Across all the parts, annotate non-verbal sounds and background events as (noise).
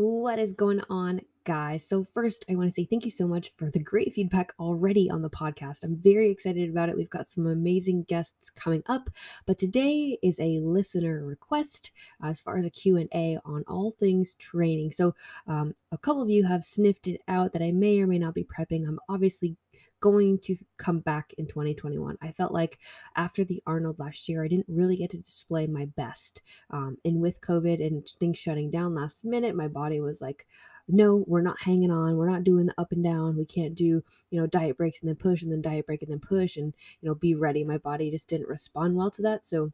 What is going on, guys? So, first, I want to say thank you so much for the great feedback already on the podcast. I'm very excited about it. We've got some amazing guests coming up, but today is a listener request uh, as far as a Q&A on all things training. So, um, a couple of you have sniffed it out that I may or may not be prepping. I'm obviously going to come back in 2021. I felt like after the Arnold last year, I didn't really get to display my best. Um, and with COVID and things shutting down last minute, my body was like, no, we're not hanging on. We're not doing the up and down. We can't do, you know, diet breaks and then push and then diet break and then push and, you know, be ready. My body just didn't respond well to that. So,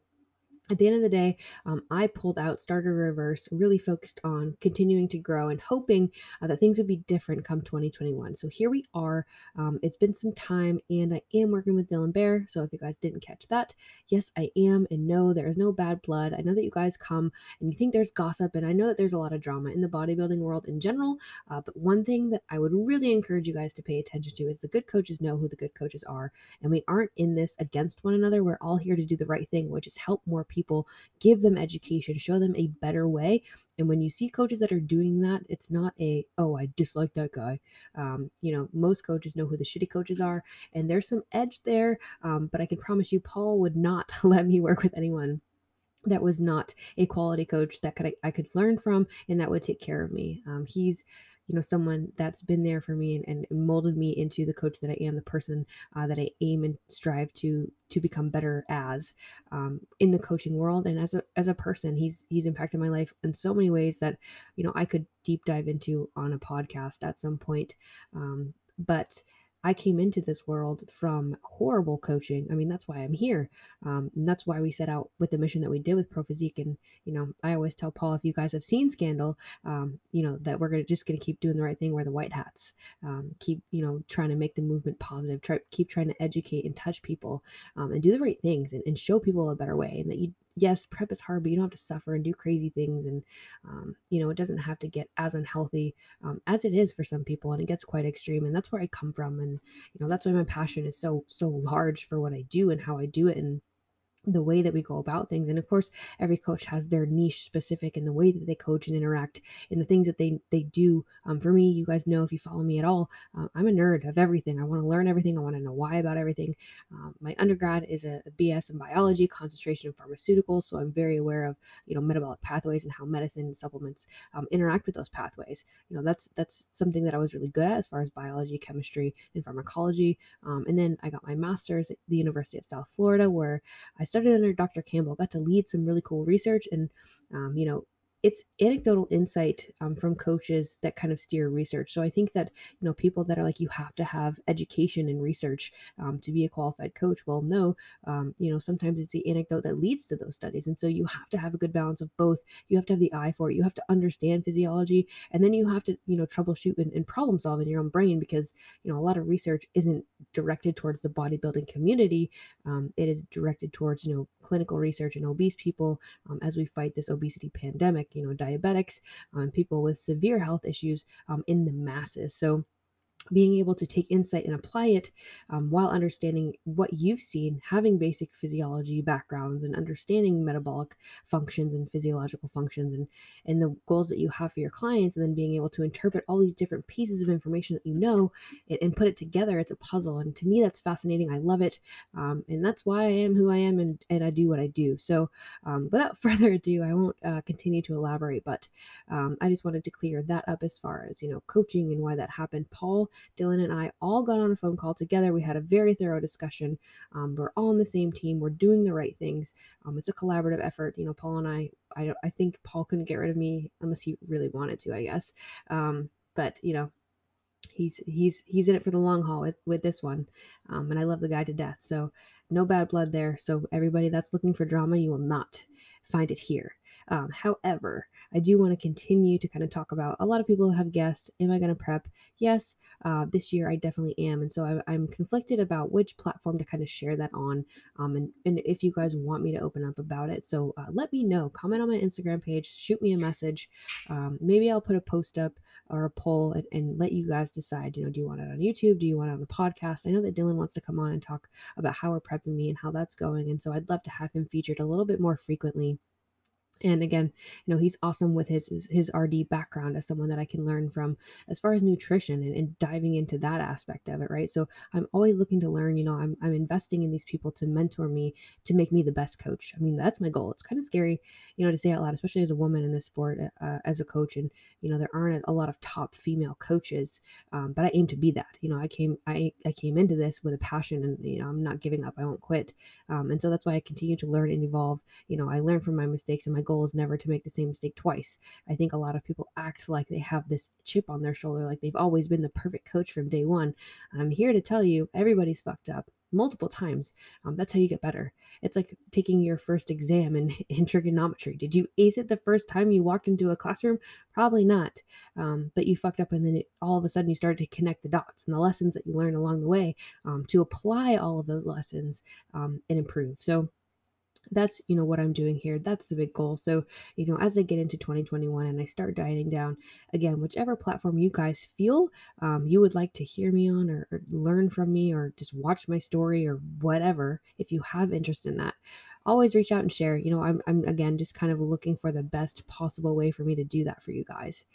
at the end of the day, um, I pulled out, started reverse, really focused on continuing to grow and hoping uh, that things would be different come 2021. So here we are. Um, it's been some time, and I am working with Dylan Bear. So if you guys didn't catch that, yes, I am. And no, there is no bad blood. I know that you guys come and you think there's gossip, and I know that there's a lot of drama in the bodybuilding world in general. Uh, but one thing that I would really encourage you guys to pay attention to is the good coaches know who the good coaches are. And we aren't in this against one another. We're all here to do the right thing, which is help more people people, give them education, show them a better way. And when you see coaches that are doing that, it's not a, oh, I dislike that guy. Um, you know, most coaches know who the shitty coaches are, and there's some edge there. Um, but I can promise you, Paul would not (laughs) let me work with anyone that was not a quality coach that could I could learn from and that would take care of me. Um, he's you know someone that's been there for me and, and molded me into the coach that i am the person uh, that i aim and strive to to become better as um, in the coaching world and as a as a person. He's he's impacted my life in so many ways that you know i could deep dive into on a podcast at some point. Um, but I came into this world from horrible coaching. I mean, that's why I'm here. Um, and that's why we set out with the mission that we did with Pro Physique. And, you know, I always tell Paul, if you guys have seen Scandal, um, you know, that we're gonna just going to keep doing the right thing, wear the white hats, um, keep, you know, trying to make the movement positive, try, keep trying to educate and touch people um, and do the right things and, and show people a better way and that you yes, prep is hard, but you don't have to suffer and do crazy things. And, um, you know, it doesn't have to get as unhealthy um, as it is for some people. And it gets quite extreme. And that's where I come from. And, you know, that's why my passion is so, so large for what I do and how I do it. And, the way that we go about things. And of course every coach has their niche specific in the way that they coach and interact in the things that they they do. Um, for me you guys know if you follow me at all uh, i'm a nerd of everything. I want to learn everything. I want to know why about everything. Um, my undergrad is a, a, bs in biology concentration in pharmaceuticals. So i'm very aware of you know metabolic pathways and how medicine and supplements um, interact with those pathways. You know that's that's something that i was really good at as far as biology chemistry and pharmacology. Um, and then i got my master's at the university of south florida where i studied under Dr. Campbell, got to lead some really cool research and, um, you know, it's anecdotal insight um, from coaches that kind of steer research. So I think that you know people that are like you have to have education and research um, to be a qualified coach. Well, no, um, you know sometimes it's the anecdote that leads to those studies, and so you have to have a good balance of both. You have to have the eye for it. You have to understand physiology, and then you have to you know troubleshoot and, and problem solve in your own brain because you know a lot of research isn't directed towards the bodybuilding community. Um, it is directed towards you know clinical research and obese people um, as we fight this obesity pandemic you know, diabetics, um, people with severe health issues um, in the masses. So being able to take insight and apply it um, while understanding what you've seen, having basic physiology backgrounds and understanding metabolic functions and physiological functions and, and the goals that you have for your clients, and then being able to interpret all these different pieces of information that you know and, and put it together. It's a puzzle. And to me, that's fascinating. I love it. Um, and that's why I am who I am and, and I do what I do. So um, without (laughs) further ado, I won't uh, continue to elaborate, but um, I just wanted to clear that up as far as, you know, coaching and why that happened. Paul Dylan and I all got on a phone call together. We had a very thorough discussion. Um, we're all on the same team. We're doing the right things. Um, it's a collaborative effort. You know, Paul and I, I, I think Paul couldn't get rid of me unless he really wanted to, I guess. Um, but you know, he's he's he's in it for the long haul with, with this one, um, and I love the guy to death. So no bad blood there. So everybody that's looking for drama, you will not find it here. Um, however, I do want to continue to kind of talk about a lot of people have guessed, am I going to prep? Yes, uh, this year I definitely am. And so I, am conflicted about which platform to kind of share that on. Um, and, and if you guys want me to open up about it. So uh, let me know. Comment on my Instagram page, shoot me a message. Um, maybe I'll put a post up or a poll and, and let you guys decide. You know, do you want it on YouTube? Do you want it on the podcast? I know that Dylan wants to come on and talk about how we're prepping me and how that's going. And so I'd love to have him featured a little bit more frequently and again you know he's awesome with his, his rd background as someone that i can learn from as far as nutrition and, and, diving into that aspect of it right? So i'm always looking to learn you know I'm, I'm investing in these people to mentor me to make me the best coach. I mean that's my goal. It's kind of scary you know to say out loud especially as a woman in this sport uh, as a coach and you know there aren't a lot of top female coaches um, but i aim to be that. You know i came i i came into this with a passion and you know i'm not giving up. I won't quit. Um, and so that's why i continue to learn and evolve. You know i learn from my mistakes and my goal is never to make the same mistake twice. I think a lot of people act like they have this chip on their shoulder, like they've always been the perfect coach from day one. I'm here to tell you, everybody's fucked up multiple times. Um, that's how you get better. It's like taking your first exam in, (laughs) in trigonometry. Did you ace it the first time you walked into a classroom? Probably not. Um, but you fucked up, and then it, all of a sudden you started to connect the dots and the lessons that you learn along the way um, to apply all of those lessons um, and improve. So that's you know what i'm doing here. That's the big goal. So you know as i get into 2021 and i start dieting down again whichever platform you guys feel um, you would like to hear me on or, or learn from me or just watch my story or whatever if you have interest in that always reach out and share. You know I'm, I'm again just kind of looking for the best possible way for me to do that for you guys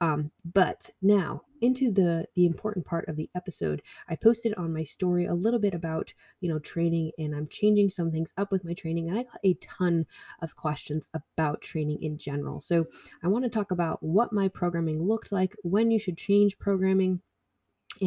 um, but now into the the important part of the episode, I posted on my story a little bit about you know training, and I'm changing some things up with my training, and I got a ton of questions about training in general. So I want to talk about what my programming looked like, when you should change programming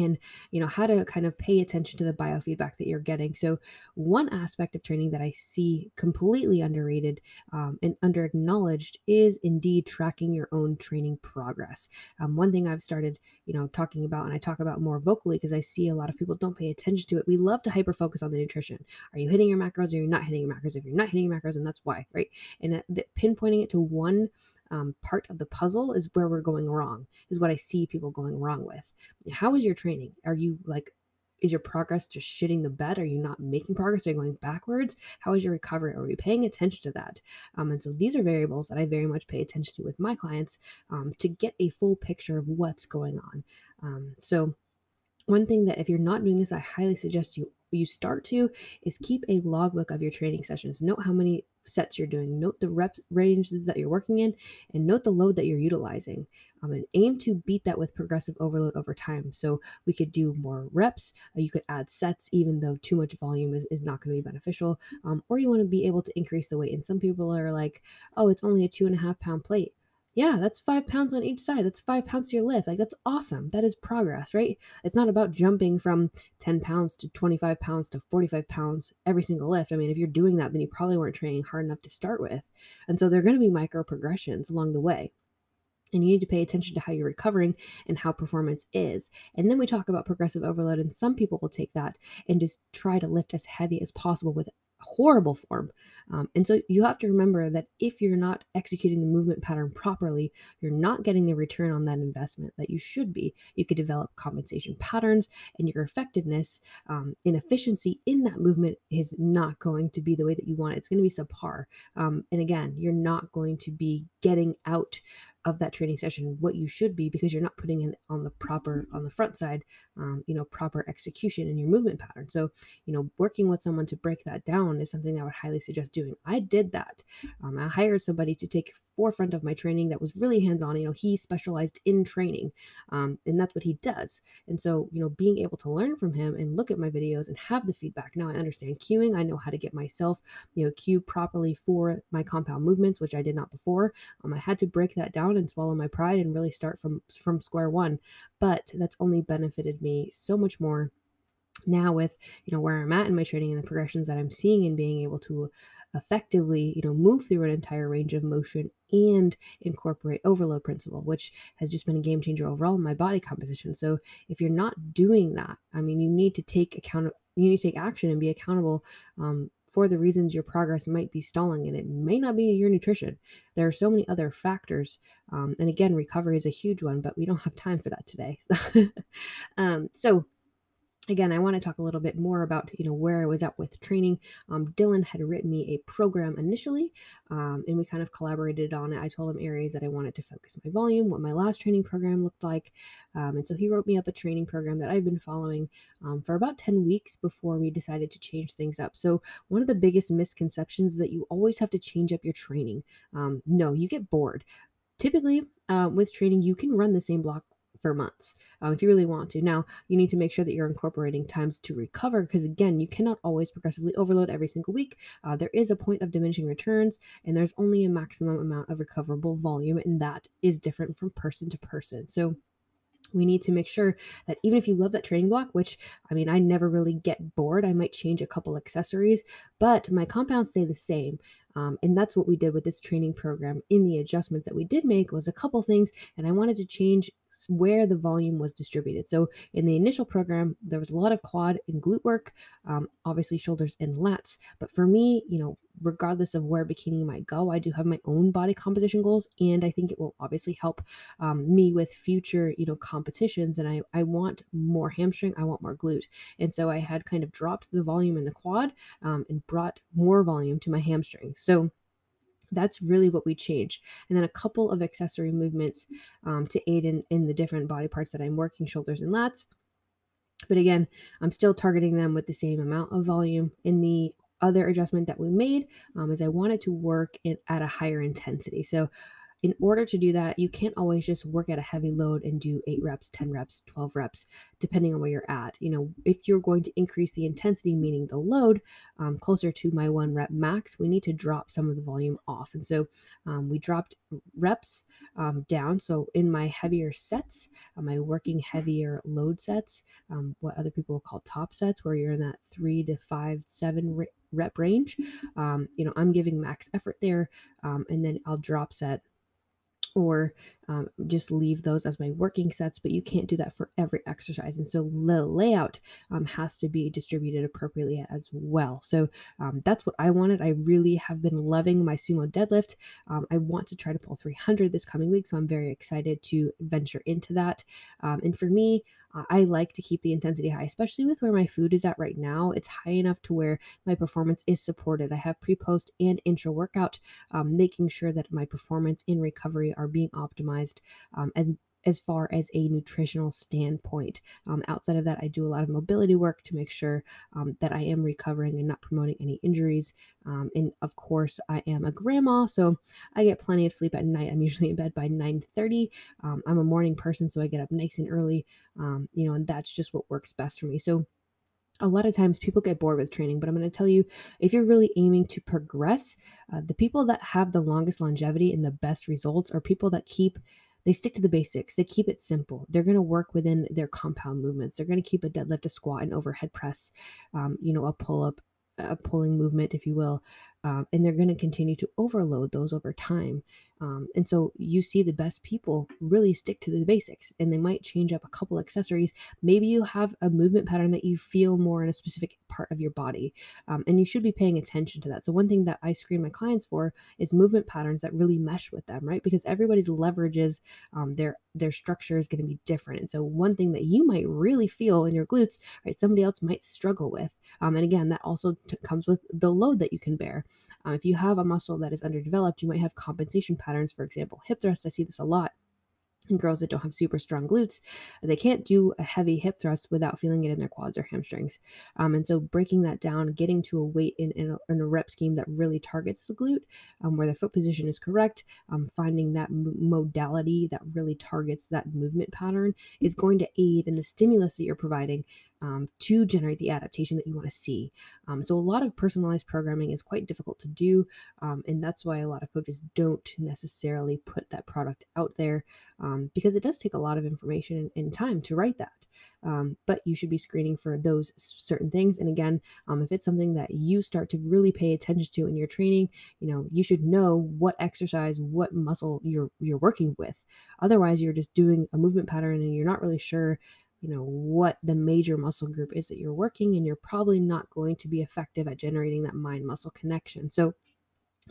and you know how to kind of pay attention to the biofeedback that you're getting. So one aspect of training that i see completely underrated um, and under acknowledged is indeed tracking your own training progress. Um, one thing i've started you know talking about and i talk about more vocally because i see a lot of people don't pay attention to it we love to hyper focus on the nutrition. Are you hitting your macros? Or you're not hitting your macros? If you're not hitting your macros and that's why right? And that, that pinpointing it to one um, part of the puzzle is where we're going wrong, is what I see people going wrong with. How is your training? Are you like, is your progress just shitting the bed? Are you not making progress? Are you going backwards? How is your recovery? Are you paying attention to that? Um, and so these are variables that I very much pay attention to with my clients um, to get a full picture of what's going on. Um, so one thing that if you're not doing this, I highly suggest you you start to is keep a logbook of your training sessions. Note how many sets you're doing, note the reps ranges that you're working in, and note the load that you're utilizing. Um, and aim to beat that with progressive overload over time. So we could do more reps. Uh, you could add sets, even though too much volume is, is not going to be beneficial. Um, or you want to be able to increase the weight. And some people are like, oh, it's only a two and a half pound plate yeah, that's five pounds on each side. That's five pounds to your lift. Like, that's awesome. That is progress, right? It's not about jumping from 10 pounds to 25 pounds to 45 pounds every single lift. I mean, if you're doing that, then you probably weren't training hard enough to start with. And so there are going to be micro progressions along the way. And you need to pay attention to how you're recovering and how performance is. And then we talk about progressive overload, and some people will take that and just try to lift as heavy as possible with horrible form. Um, and so you have to remember that if you're not executing the movement pattern properly, you're not getting the return on that investment that you should be. You could develop compensation patterns, and your effectiveness um, and efficiency in that movement is not going to be the way that you want it. It's going to be subpar. Um, and again, you're not going to be getting out of that training session what you should be because you're not putting in on the proper on the front side um, you know proper execution in your movement pattern. So you know working with someone to break that down is something i would highly suggest doing. I did that. Um, i hired somebody to take forefront of my training that was really hands-on you know he specialized in training um, and that's what he does. And so you know being able to learn from him and look at my videos and have the feedback. Now i understand cueing i know how to get myself you know cue properly for my compound movements which i did not before. Um, i had to break that down and swallow my pride and really start from from square one but that's only benefited me so much more now with you know where i'm at in my training and the progressions that i'm seeing and being able to effectively, you know, move through an entire range of motion and incorporate overload principle, which has just been a game changer overall in my body composition. So if you're not doing that, I mean, you need to take account, you need to take action and be accountable um, for the reasons your progress might be stalling, and it may not be your nutrition. There are so many other factors, um, and again, recovery is a huge one, but we don't have time for that today. (laughs) um, so again, I want to talk a little bit more about you know where I was at with training. Um, Dylan had written me a program initially, um, and we kind of collaborated on it. I told him areas that I wanted to focus my volume, what my last training program looked like, um, and so he wrote me up a training program that I've been following um, for about ten weeks before we decided to change things up. So one of the biggest misconceptions is that you always have to change up your training. Um, no, you get bored typically uh, with training you can run the same block for months um, if you really want to. Now, you need to make sure that you're incorporating times to recover because, again, you cannot always progressively overload every single week. Uh, there is a point of diminishing returns, and there's only a maximum amount of recoverable volume, and that is different from person to person. So, we need to make sure that even if you love that training block, which I mean, I never really get bored, I might change a couple accessories, but my compounds stay the same. Um, and that's what we did with this training program. In the adjustments that we did make was a couple things, and I wanted to change where the volume was distributed. So in the initial program, there was a lot of quad and glute work, um, obviously shoulders and lats. But for me, you know, regardless of where bikini might go, I do have my own body composition goals, and I think it will obviously help um, me with future, you know, competitions. And I I want more hamstring, I want more glute, and so I had kind of dropped the volume in the quad um, and brought more volume to my hamstring. So that's really what we changed. And then a couple of accessory movements um, to aid in in the different body parts that i'm working shoulders and lats. But again i'm still targeting them with the same amount of volume. In the other adjustment that we made um, is i wanted to work it at a higher intensity. So in order to do that, you can't always just work at a heavy load and do eight reps, 10 reps, 12 reps, depending on where you're at. You know, if you're going to increase the intensity, meaning the load, um, closer to my one rep max, we need to drop some of the volume off. And so um, we dropped reps um, down. So in my heavier sets, uh, my working heavier load sets, um, what other people call top sets, where you're in that three to five, seven rep range, um, you know, I'm giving max effort there. Um, and then I'll drop set or um, just leave those as my working sets, but you can't do that for every exercise. And so the layout um, has to be distributed appropriately as well. So um, that's what I wanted. I really have been loving my sumo deadlift. Um, I want to try to pull 300 this coming week, so I'm very excited to venture into that. Um, and for me, uh, I like to keep the intensity high, especially with where my food is at right now. It's high enough to where my performance is supported. I have pre, post, and intra workout, um, making sure that my performance in recovery are being optimized um, as as far as a nutritional standpoint. Um, outside of that, I do a lot of mobility work to make sure um, that I am recovering and not promoting any injuries. Um, and of course, I am a grandma, so I get plenty of sleep at night. I'm (laughs) usually in bed by 9:30. Um, I'm a morning person, so I get up nice and early. Um, you know, and that's just what works best for me. So a lot of times people get bored with training, but I'm going to tell you if you're really aiming to progress, uh, the people that have the longest longevity and the best results are people that keep they stick to the basics. They keep it simple. They're going to work within their compound movements. They're going to keep a deadlift, a squat, an overhead press, um, you know, a pull up, a pulling movement, if you will. Um, and they're going to continue to overload those over time. Um, and so you see the best people really stick to the basics and they might change up a couple accessories. Maybe you have a movement pattern that you feel more in a specific part of your body. Um, and you should be paying attention to that. So, one thing that I screen my clients for is movement patterns that really mesh with them, right? Because everybody's leverages, um, their their structure is going to be different. And so, one thing that you might really feel in your glutes, right, somebody else might struggle with. Um, and again, that also t- comes with the load that you can bear. Uh, if you have a muscle that is underdeveloped, you might have compensation patterns. For example, hip thrust, I see this a lot and girls that don't have super strong glutes, they can't do a heavy hip thrust without feeling it in their quads or hamstrings. Um, and so breaking that down, getting to a weight in, in, a, in a rep scheme that really targets the glute, um, where the foot position is correct, um, finding that m- modality that really targets that movement pattern is going to aid in the stimulus that you're providing um, to generate the adaptation that you want to see. Um, so, a lot of personalized programming is quite difficult to do, um, and that's why a lot of coaches don't necessarily put that product out there um, because it does take a lot of information and, time to write that. Um, but you should be screening for those certain things. And again, um, if it's something that you start to really pay attention to in your training, you know, you should know what exercise, what muscle you're you're working with. Otherwise, you're just doing a movement pattern and you're not really sure you know what the major muscle group is that you're working and you're probably not going to be effective at generating that mind muscle connection. So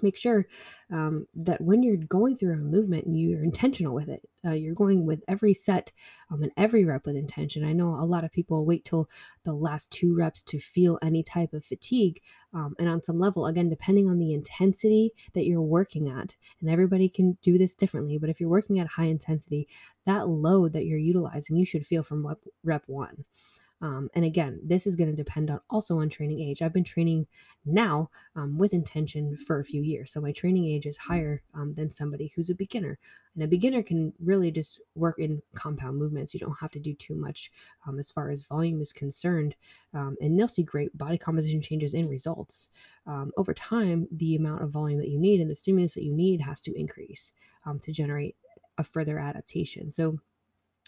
make sure um, that when you're going through a movement, you're intentional with it. Uh, you're going with every set um, and every rep with intention. I know a lot of people wait till the last two reps to feel any type of fatigue. Um, and on some level, again, depending on the intensity that you're working at, and everybody can do this differently, but if you're working at high intensity, that load that you're utilizing, you should feel from rep, rep one. Um, and again, this is going to depend on also on training age. I've been training now um, with intention for a few years, so my training age is higher um, than somebody who's a beginner. And a beginner can really just work in compound movements. You don't have to do too much um, as far as volume is concerned, um, and they'll see great body composition changes and results. Um, over time, the amount of volume that you need and the stimulus that you need has to increase to generate a further adaptation. So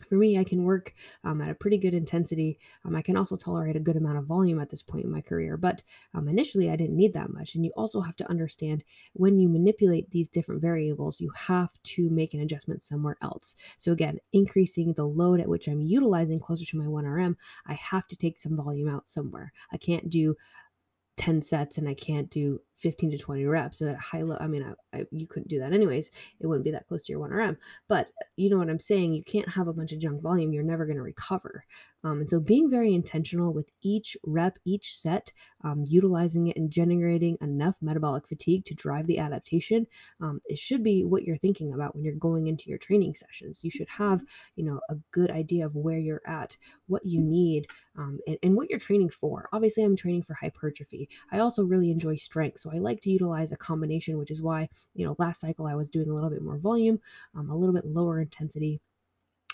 for me, I can work um, at a pretty good intensity. Um, I can also tolerate a good amount of volume at this point in my career, but um, initially I didn't need that much. And you also have to understand when you manipulate these different variables, you have to make an adjustment somewhere else. So, again, increasing the load at which I'm utilizing closer to my 1RM, I have to take some volume out somewhere. I can't do 10 sets and I can't do 15 to 20 reps. So at high low, I mean, I, I, you couldn't do that anyways. It wouldn't be that close to your 1RM. But you know what I'm saying? You can't have a bunch of junk volume. You're never going to recover. Um, and so being very intentional with each rep, each set, um, utilizing it and generating enough metabolic fatigue to drive the adaptation, um, it should be what you're thinking about when you're going into your training sessions. You should have, you know, a good idea of where you're at, what you need, um, and, and what you're training for. Obviously, I'm training for hypertrophy. I also really enjoy strength. So I like to utilize a combination, which is why, you know, last cycle I was doing a little bit more volume, um, a little bit lower intensity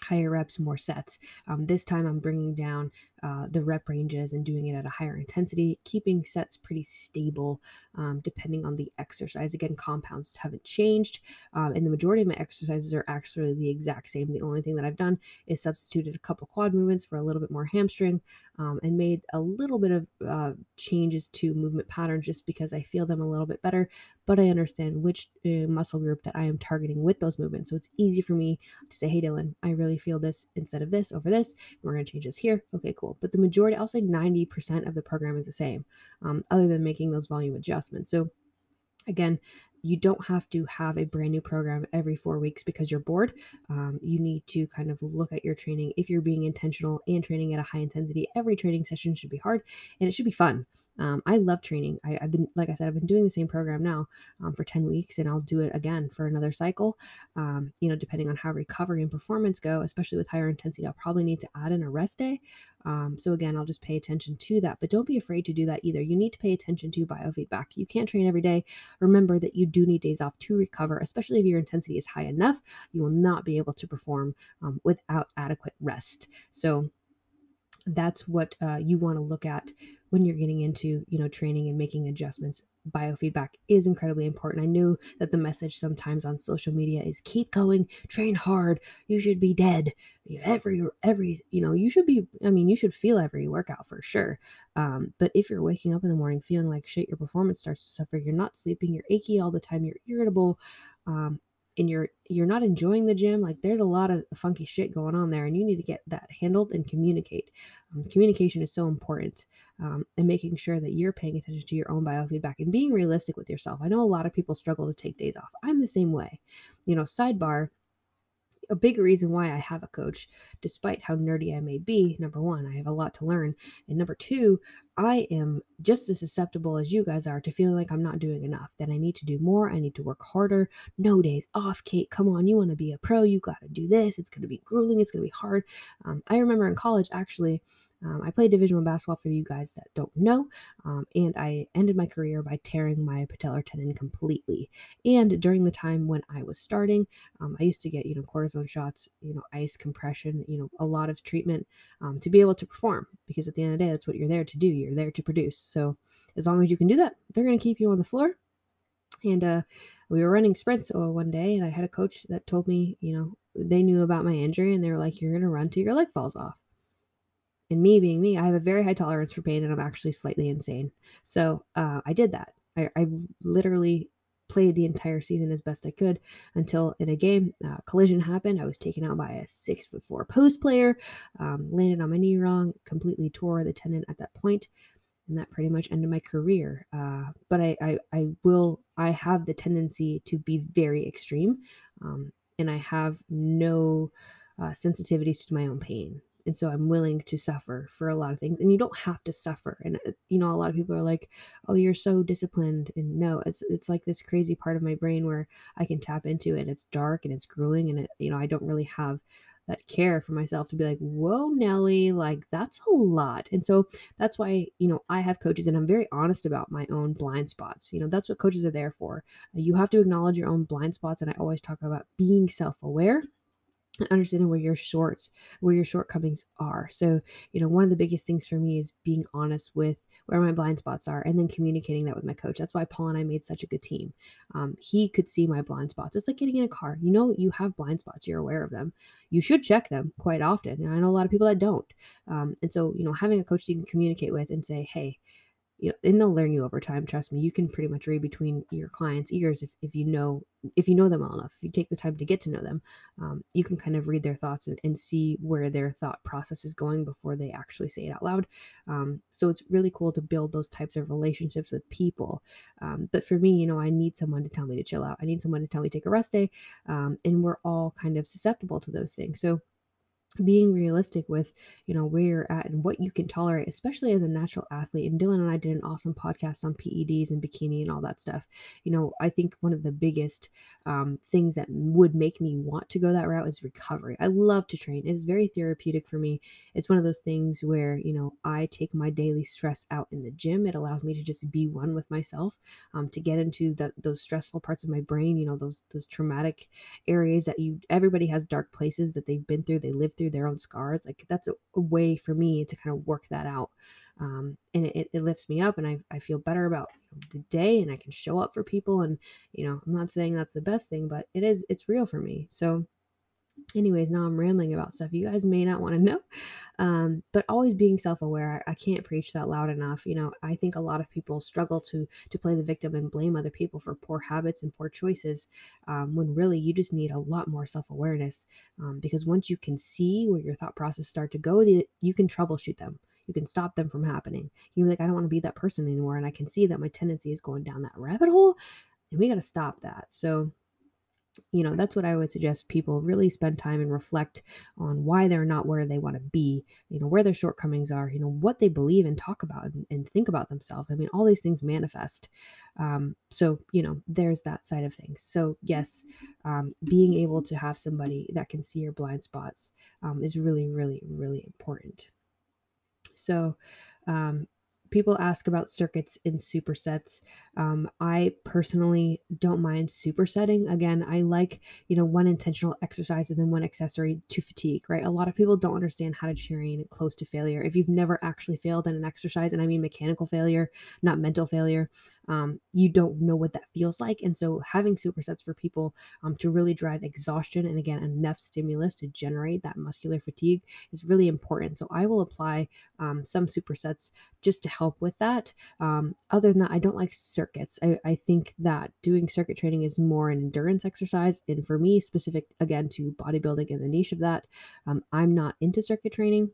higher reps, more sets. Um, this time I'm bringing down uh, the rep ranges and doing it at a higher intensity, keeping sets pretty stable um, depending on the exercise. Again, compounds haven't changed, um, and the majority of my exercises are actually the exact same. The only thing that I've done is substituted a couple quad movements for a little bit more hamstring um, and made a little bit of uh, changes to movement patterns just because I feel them a little bit better. But I understand which uh, muscle group that I am targeting with those movements. So it's easy for me to say, hey, Dylan, I really feel this instead of this over this. We're going to change this here. Okay, cool but the majority, I'll say 90% of the program is the same, um, other than making those volume adjustments. So again, you don't have to have a brand new program every four weeks because you're bored. Um, you need to kind of look at your training. If you're being intentional and training at a high intensity, every training session should be hard and it should be fun. Um, I love training. I, have been, like I said, I've been doing the same program now um, for 10 weeks and I'll do it again for another cycle. Um, you know, depending on how recovery and performance go, especially with higher intensity, I'll probably need to add in a rest day. Um, so again, I'll just pay attention to that, but don't be afraid to do that either. You need to pay attention to biofeedback. You can't train every day. Remember that you do need days off to recover, especially if your intensity is high enough. You will not be able to perform um, without adequate rest. So that's what uh, you want to look at when you're getting into you know training and making adjustments biofeedback is incredibly important. I know that the message sometimes on social media is keep going train hard you should be dead. Every every you know you should be i mean you should feel every workout for sure. Um, but if you're waking up in the morning feeling like shit your performance starts to suffer you're not sleeping you're achy all the time you're irritable um, and you're you're not enjoying the gym like there's a lot of funky shit going on there and you need to get that handled and communicate. Um, communication is so important um, and making sure that you're paying attention to your own biofeedback and being realistic with yourself. I know a lot of people struggle to take days off. I'm the same way. You know sidebar a big reason why I have a coach, despite how nerdy I may be. Number one, I have a lot to learn. And number two, I am just as susceptible as you guys are to feeling like I'm not doing enough, that I need to do more, I need to work harder. No days off, Kate. Come on, you want to be a pro, you got to do this. It's going to be grueling, it's going to be hard. Um, I remember in college, actually, um, I played Division One basketball for you guys that don't know, um, and I ended my career by tearing my patellar tendon completely. And during the time when I was starting, um, I used to get you know cortisone shots, you know ice compression, you know a lot of treatment um, to be able to perform. Because at the end of the day, that's what you're there to do. You're there to produce. So as long as you can do that, they're going to keep you on the floor. And uh, we were running sprints uh, one day, and I had a coach that told me, you know, they knew about my injury, and they were like, "You're going to run till your leg falls off." And me being me, I have a very high tolerance for pain and I'm actually slightly insane. So uh, I did that. I, I, literally played the entire season as best I could until in a game, uh, collision happened. I was taken out by a six foot four post player, um, landed on my knee wrong, completely tore the tendon at that point. and that pretty much ended my career. Uh, but I, I, I will, I have the tendency to be very extreme, um, and I have no uh, sensitivities to my own pain. And so I'm willing to suffer for a lot of things. And you don't have to suffer. And uh, you know, a lot of people are like, "Oh, you're so disciplined." And no, it's it's like this crazy part of my brain where I can tap into it. It's dark and it's grueling, and it, you know, I don't really have that care for myself to be like, whoa, Nellie, like that's a lot. And so that's why, you know, I have coaches and I'm very honest about my own blind spots. You know, that's what coaches are there for. You have to acknowledge your own blind spots. And I always talk about being self aware and understanding where your shorts where your shortcomings are. So you know one of the biggest things for me is being honest with where my blind spots are and then communicating that with my coach. That's why paul and i made such a good team. Um, he could see my blind spots. It's like getting in a car. You know you have blind spots you're aware of them. You should check them quite often and i know a lot of people that don't. Um, and so you know having a coach you can communicate with and say hey you know, and they'll learn you over time. Trust me, you can pretty much read between your clients' ears if, if you know if you know them well enough. If you take the time to get to know them, um, you can kind of read their thoughts and, and, see where their thought process is going before they actually say it out loud. Um, so it's really cool to build those types of relationships with people. Um, but for me, you know, I need someone to tell me to chill out. I need someone to tell me to take a rest day, um, and we're all kind of susceptible to those things. So being realistic with you know where you're at and what you can tolerate especially as a natural athlete and dylan and i did an awesome podcast on peds and bikini and all that stuff. You know i think one of the biggest um, things that would make me want to go that route is recovery. I love to train. It's very therapeutic for me. It's one of those things where you know i take my daily stress out in the gym. It allows me to just be one with myself um, to get into the, those stressful parts of my brain you know those those traumatic areas that you everybody has dark places that they've been through they live through through their own scars like that's a, a way for me to kind of work that out um, and it, it lifts me up and I, I feel better about the day and i can show up for people and you know i'm not saying that's the best thing but it is it's real for me. So anyways now i'm rambling about stuff you guys may not want to know um, but always being self-aware I, I, can't preach that loud enough you know i think a lot of people struggle to to play the victim and blame other people for poor habits and poor choices um, when really you just need a lot more self-awareness um, because once you can see where your thought process start to go you can troubleshoot them. You can stop them from happening. You're like i don't want to be that person anymore and i can see that my tendency is going down that rabbit hole and we got to stop that. So you know that's what i would suggest people really spend time and reflect on why they're not where they want to be you know where their shortcomings are you know what they believe and talk about and, and think about themselves. I mean all these things manifest. Um, so you know there's that side of things. So yes um, being able to have somebody that can see your blind spots um, is really really really important. So um, people ask about circuits in supersets. Um, I personally don't mind supersetting. Again, I like, you know, one intentional exercise and then one accessory to fatigue, right? A lot of people don't understand how to train close to failure. If you've never actually failed in an exercise, and I mean mechanical failure, not mental failure, um, you don't know what that feels like. And so having supersets for people um, to really drive exhaustion and again, enough stimulus to generate that muscular fatigue is really important. So I will apply um, some supersets just to help with that. Um, other than that, I don't like circuits. I, I think that doing circuit training is more an endurance exercise. And for me, specific again to bodybuilding and the niche of that, um, I'm not into circuit training.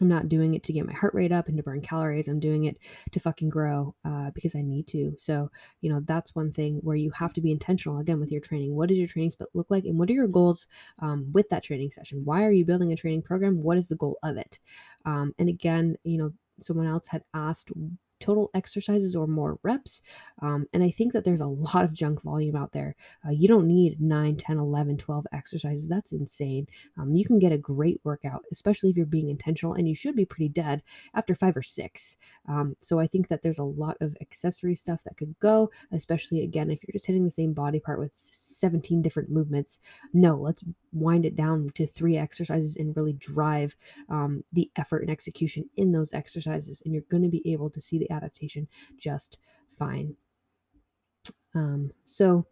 I'm not doing it to get my heart rate up and to burn calories. I'm doing it to fucking grow uh, because I need to. So, you know, that's one thing where you have to be intentional again with your training. What does your training split look like? And what are your goals um, with that training session? Why are you building a training program? What is the goal of it? Um, and again, you know, someone else had asked total exercises or more reps. Um, and I think that there's a lot of junk volume out there. Uh, you don't need 9, 10, 11, 12 exercises. That's insane. Um, you can get a great workout, especially if you're being intentional, and you should be pretty dead after five or six. Um, so I think that there's a lot of accessory stuff that could go, especially again, if you're just hitting the same body part with 17 different movements. No, let's wind it down to three exercises and really drive um, the effort and execution in those exercises. And you're going to be able to see the adaptation just fine. Um, so,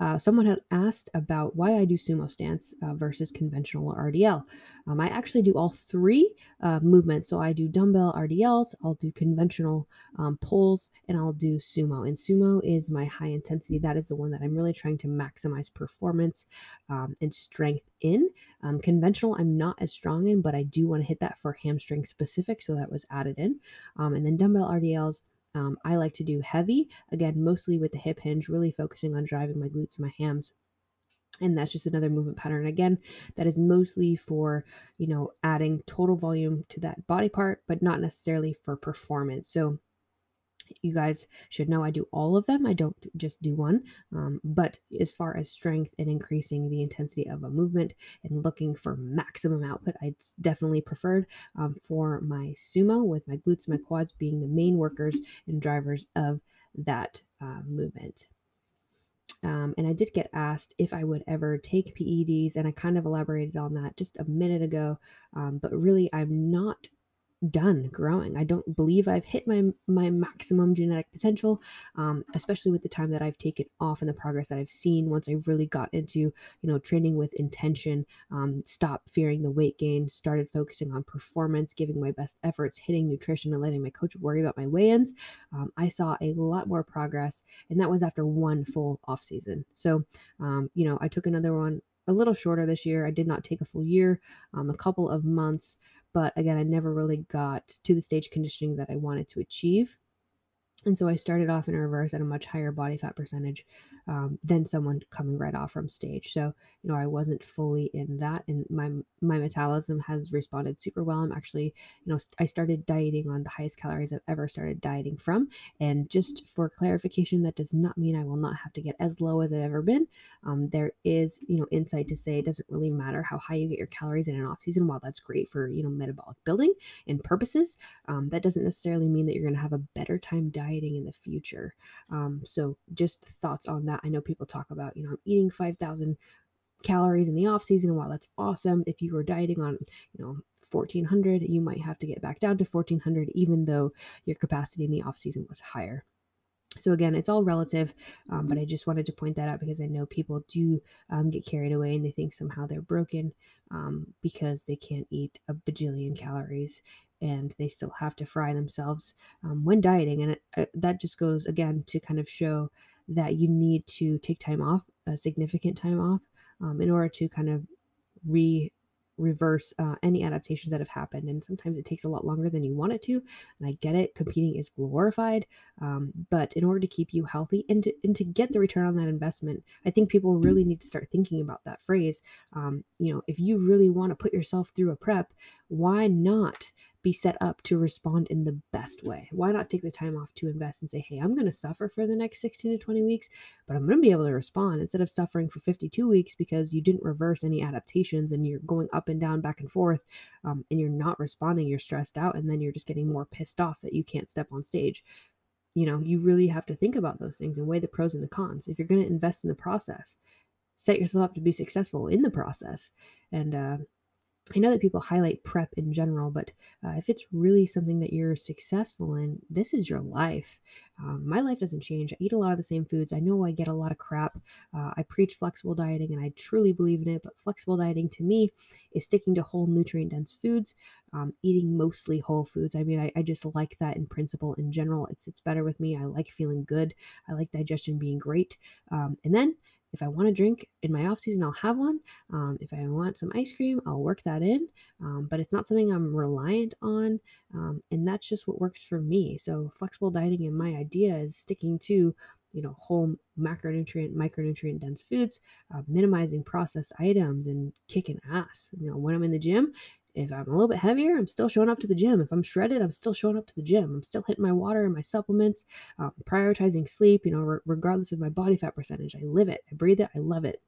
uh, someone had asked about why I do sumo stance uh, versus conventional RDL. Um, I actually do all three uh, movements. So I do dumbbell RDLs, I'll do conventional um, pulls, and I'll do sumo. And sumo is my high intensity. That is the one that I'm really trying to maximize performance um, and strength in. Um, conventional, I'm not as strong in, but I do want to hit that for hamstring specific. So that was added in. Um, and then dumbbell RDLs. Um, I like to do heavy, again, mostly with the hip hinge, really focusing on driving my glutes and my hams. And that's just another movement pattern. Again, that is mostly for, you know, adding total volume to that body part, but not necessarily for performance. So you guys should know I do all of them. I don't just do one. Um, but as far as strength and increasing the intensity of a movement and looking for maximum output, I'd definitely preferred um, for my sumo with my glutes, my quads being the main workers and drivers of that uh, movement. Um, and I did get asked if I would ever take PEDs, and I kind of elaborated on that just a minute ago. Um, but really, I'm not done growing. I don't believe I've hit my my maximum genetic potential, um, especially with the time that I've taken off and the progress that I've seen once I really got into you know training with intention. Um, stop fearing the weight gain, started focusing on performance, giving my best efforts, hitting nutrition, and letting my coach worry about my weigh-ins. Um, I saw a lot more progress, and that was after one full off season. So um, you know I took another one a little shorter this year. I did not take a full year, um, a couple of months. But again, I never really got to the stage conditioning that I wanted to achieve. And so I started off in reverse at a much higher body fat percentage um, than someone coming right off from stage. So, you know, I wasn't fully in that, and my my metabolism has responded super well. I'm actually, you know, I started dieting on the highest calories I've ever started dieting from. And just for clarification, that does not mean I will not have to get as low as I've ever been. Um, there is, you know, insight to say it doesn't really matter how high you get your calories in an off season. While that's great for you know metabolic building and purposes, um, that doesn't necessarily mean that you're going to have a better time dieting in the future. Um, so, just thoughts on that. I know people talk about, you know, I'm eating 5,000 calories in the off season. While that's awesome, if you were dieting on, you know, 1400, you might have to get back down to 1400, even though your capacity in the off season was higher. So again, it's all relative, um, but I just wanted to point that out because I know people do um, get carried away and they think somehow they're broken um, because they can't eat a bajillion calories and they still have to fry themselves um, when dieting. And it, uh, that just goes again to kind of show that you need to take time off, a significant time off, um, in order to kind of re reverse uh, any adaptations that have happened. And sometimes it takes a lot longer than you want it to. And I get it, competing is glorified. Um, but in order to keep you healthy and to, and to get the return on that investment, I think people really need to start thinking about that phrase. Um, you know, if you really want to put yourself through a prep, why not be set up to respond in the best way? Why not take the time off to invest and say, hey, I'm going to suffer for the next 16 to 20 weeks, but I'm going to be able to respond instead of suffering for 52 weeks because you didn't reverse any adaptations and you're going up and down, back and forth, um, and you're not responding, you're stressed out, and then you're just getting more pissed off that you can't step on stage. You know, you really have to think about those things and weigh the pros and the cons. If you're going to invest in the process, set yourself up to be successful in the process. And uh, I know that people highlight prep in general, but uh, if it's really something that you're successful in, this is your life. Um, my life doesn't change. I eat a lot of the same foods. I know I get a lot of crap. Uh, I preach flexible dieting and I truly believe in it, but flexible dieting to me is sticking to whole nutrient dense foods, um, eating mostly whole foods. I mean, I, I just like that in principle in general. It sits better with me. I like feeling good. I like digestion being great. Um, and then if I want to drink in my off season, I'll have one. Um, if I want some ice cream, I'll work that in. Um, but it's not something I'm reliant on. Um, and that's just what works for me. So flexible dieting and my idea is sticking to you know whole macronutrient micronutrient dense foods uh, minimizing processed items and kicking ass you know when i'm in the gym if I'm a little bit heavier, I'm still showing up to the gym. If I'm shredded, I'm still showing up to the gym. I'm still hitting my water and my supplements, um, prioritizing sleep, you know, re- regardless of my body fat percentage. I live it, I breathe it, I love it.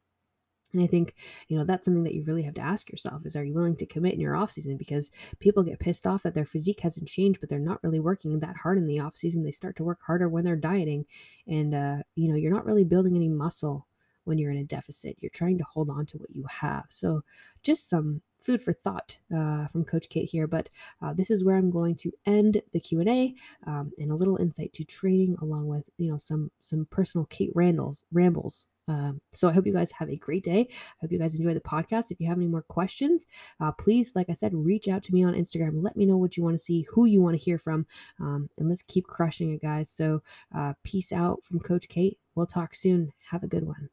And I think, you know, that's something that you really have to ask yourself is are you willing to commit in your off season? Because people get pissed off that their physique hasn't changed, but they're not really working that hard in the off season. They start to work harder when they're dieting. And, uh, you know, you're not really building any muscle when you're in a deficit. You're trying to hold on to what you have. So, just some food for thought uh, from Coach Kate here. But uh, this is where I'm going to end the Q and A um, and a little insight to trading, along with you know some some personal Kate Randall's rambles. Um, so I hope you guys have a great day. I hope you guys enjoy the podcast. If you have any more questions, uh, please, like I said, reach out to me on Instagram. Let me know what you want to see, who you want to hear from, um, and let's keep crushing it, guys. So uh, peace out from Coach Kate. We'll talk soon. Have a good one.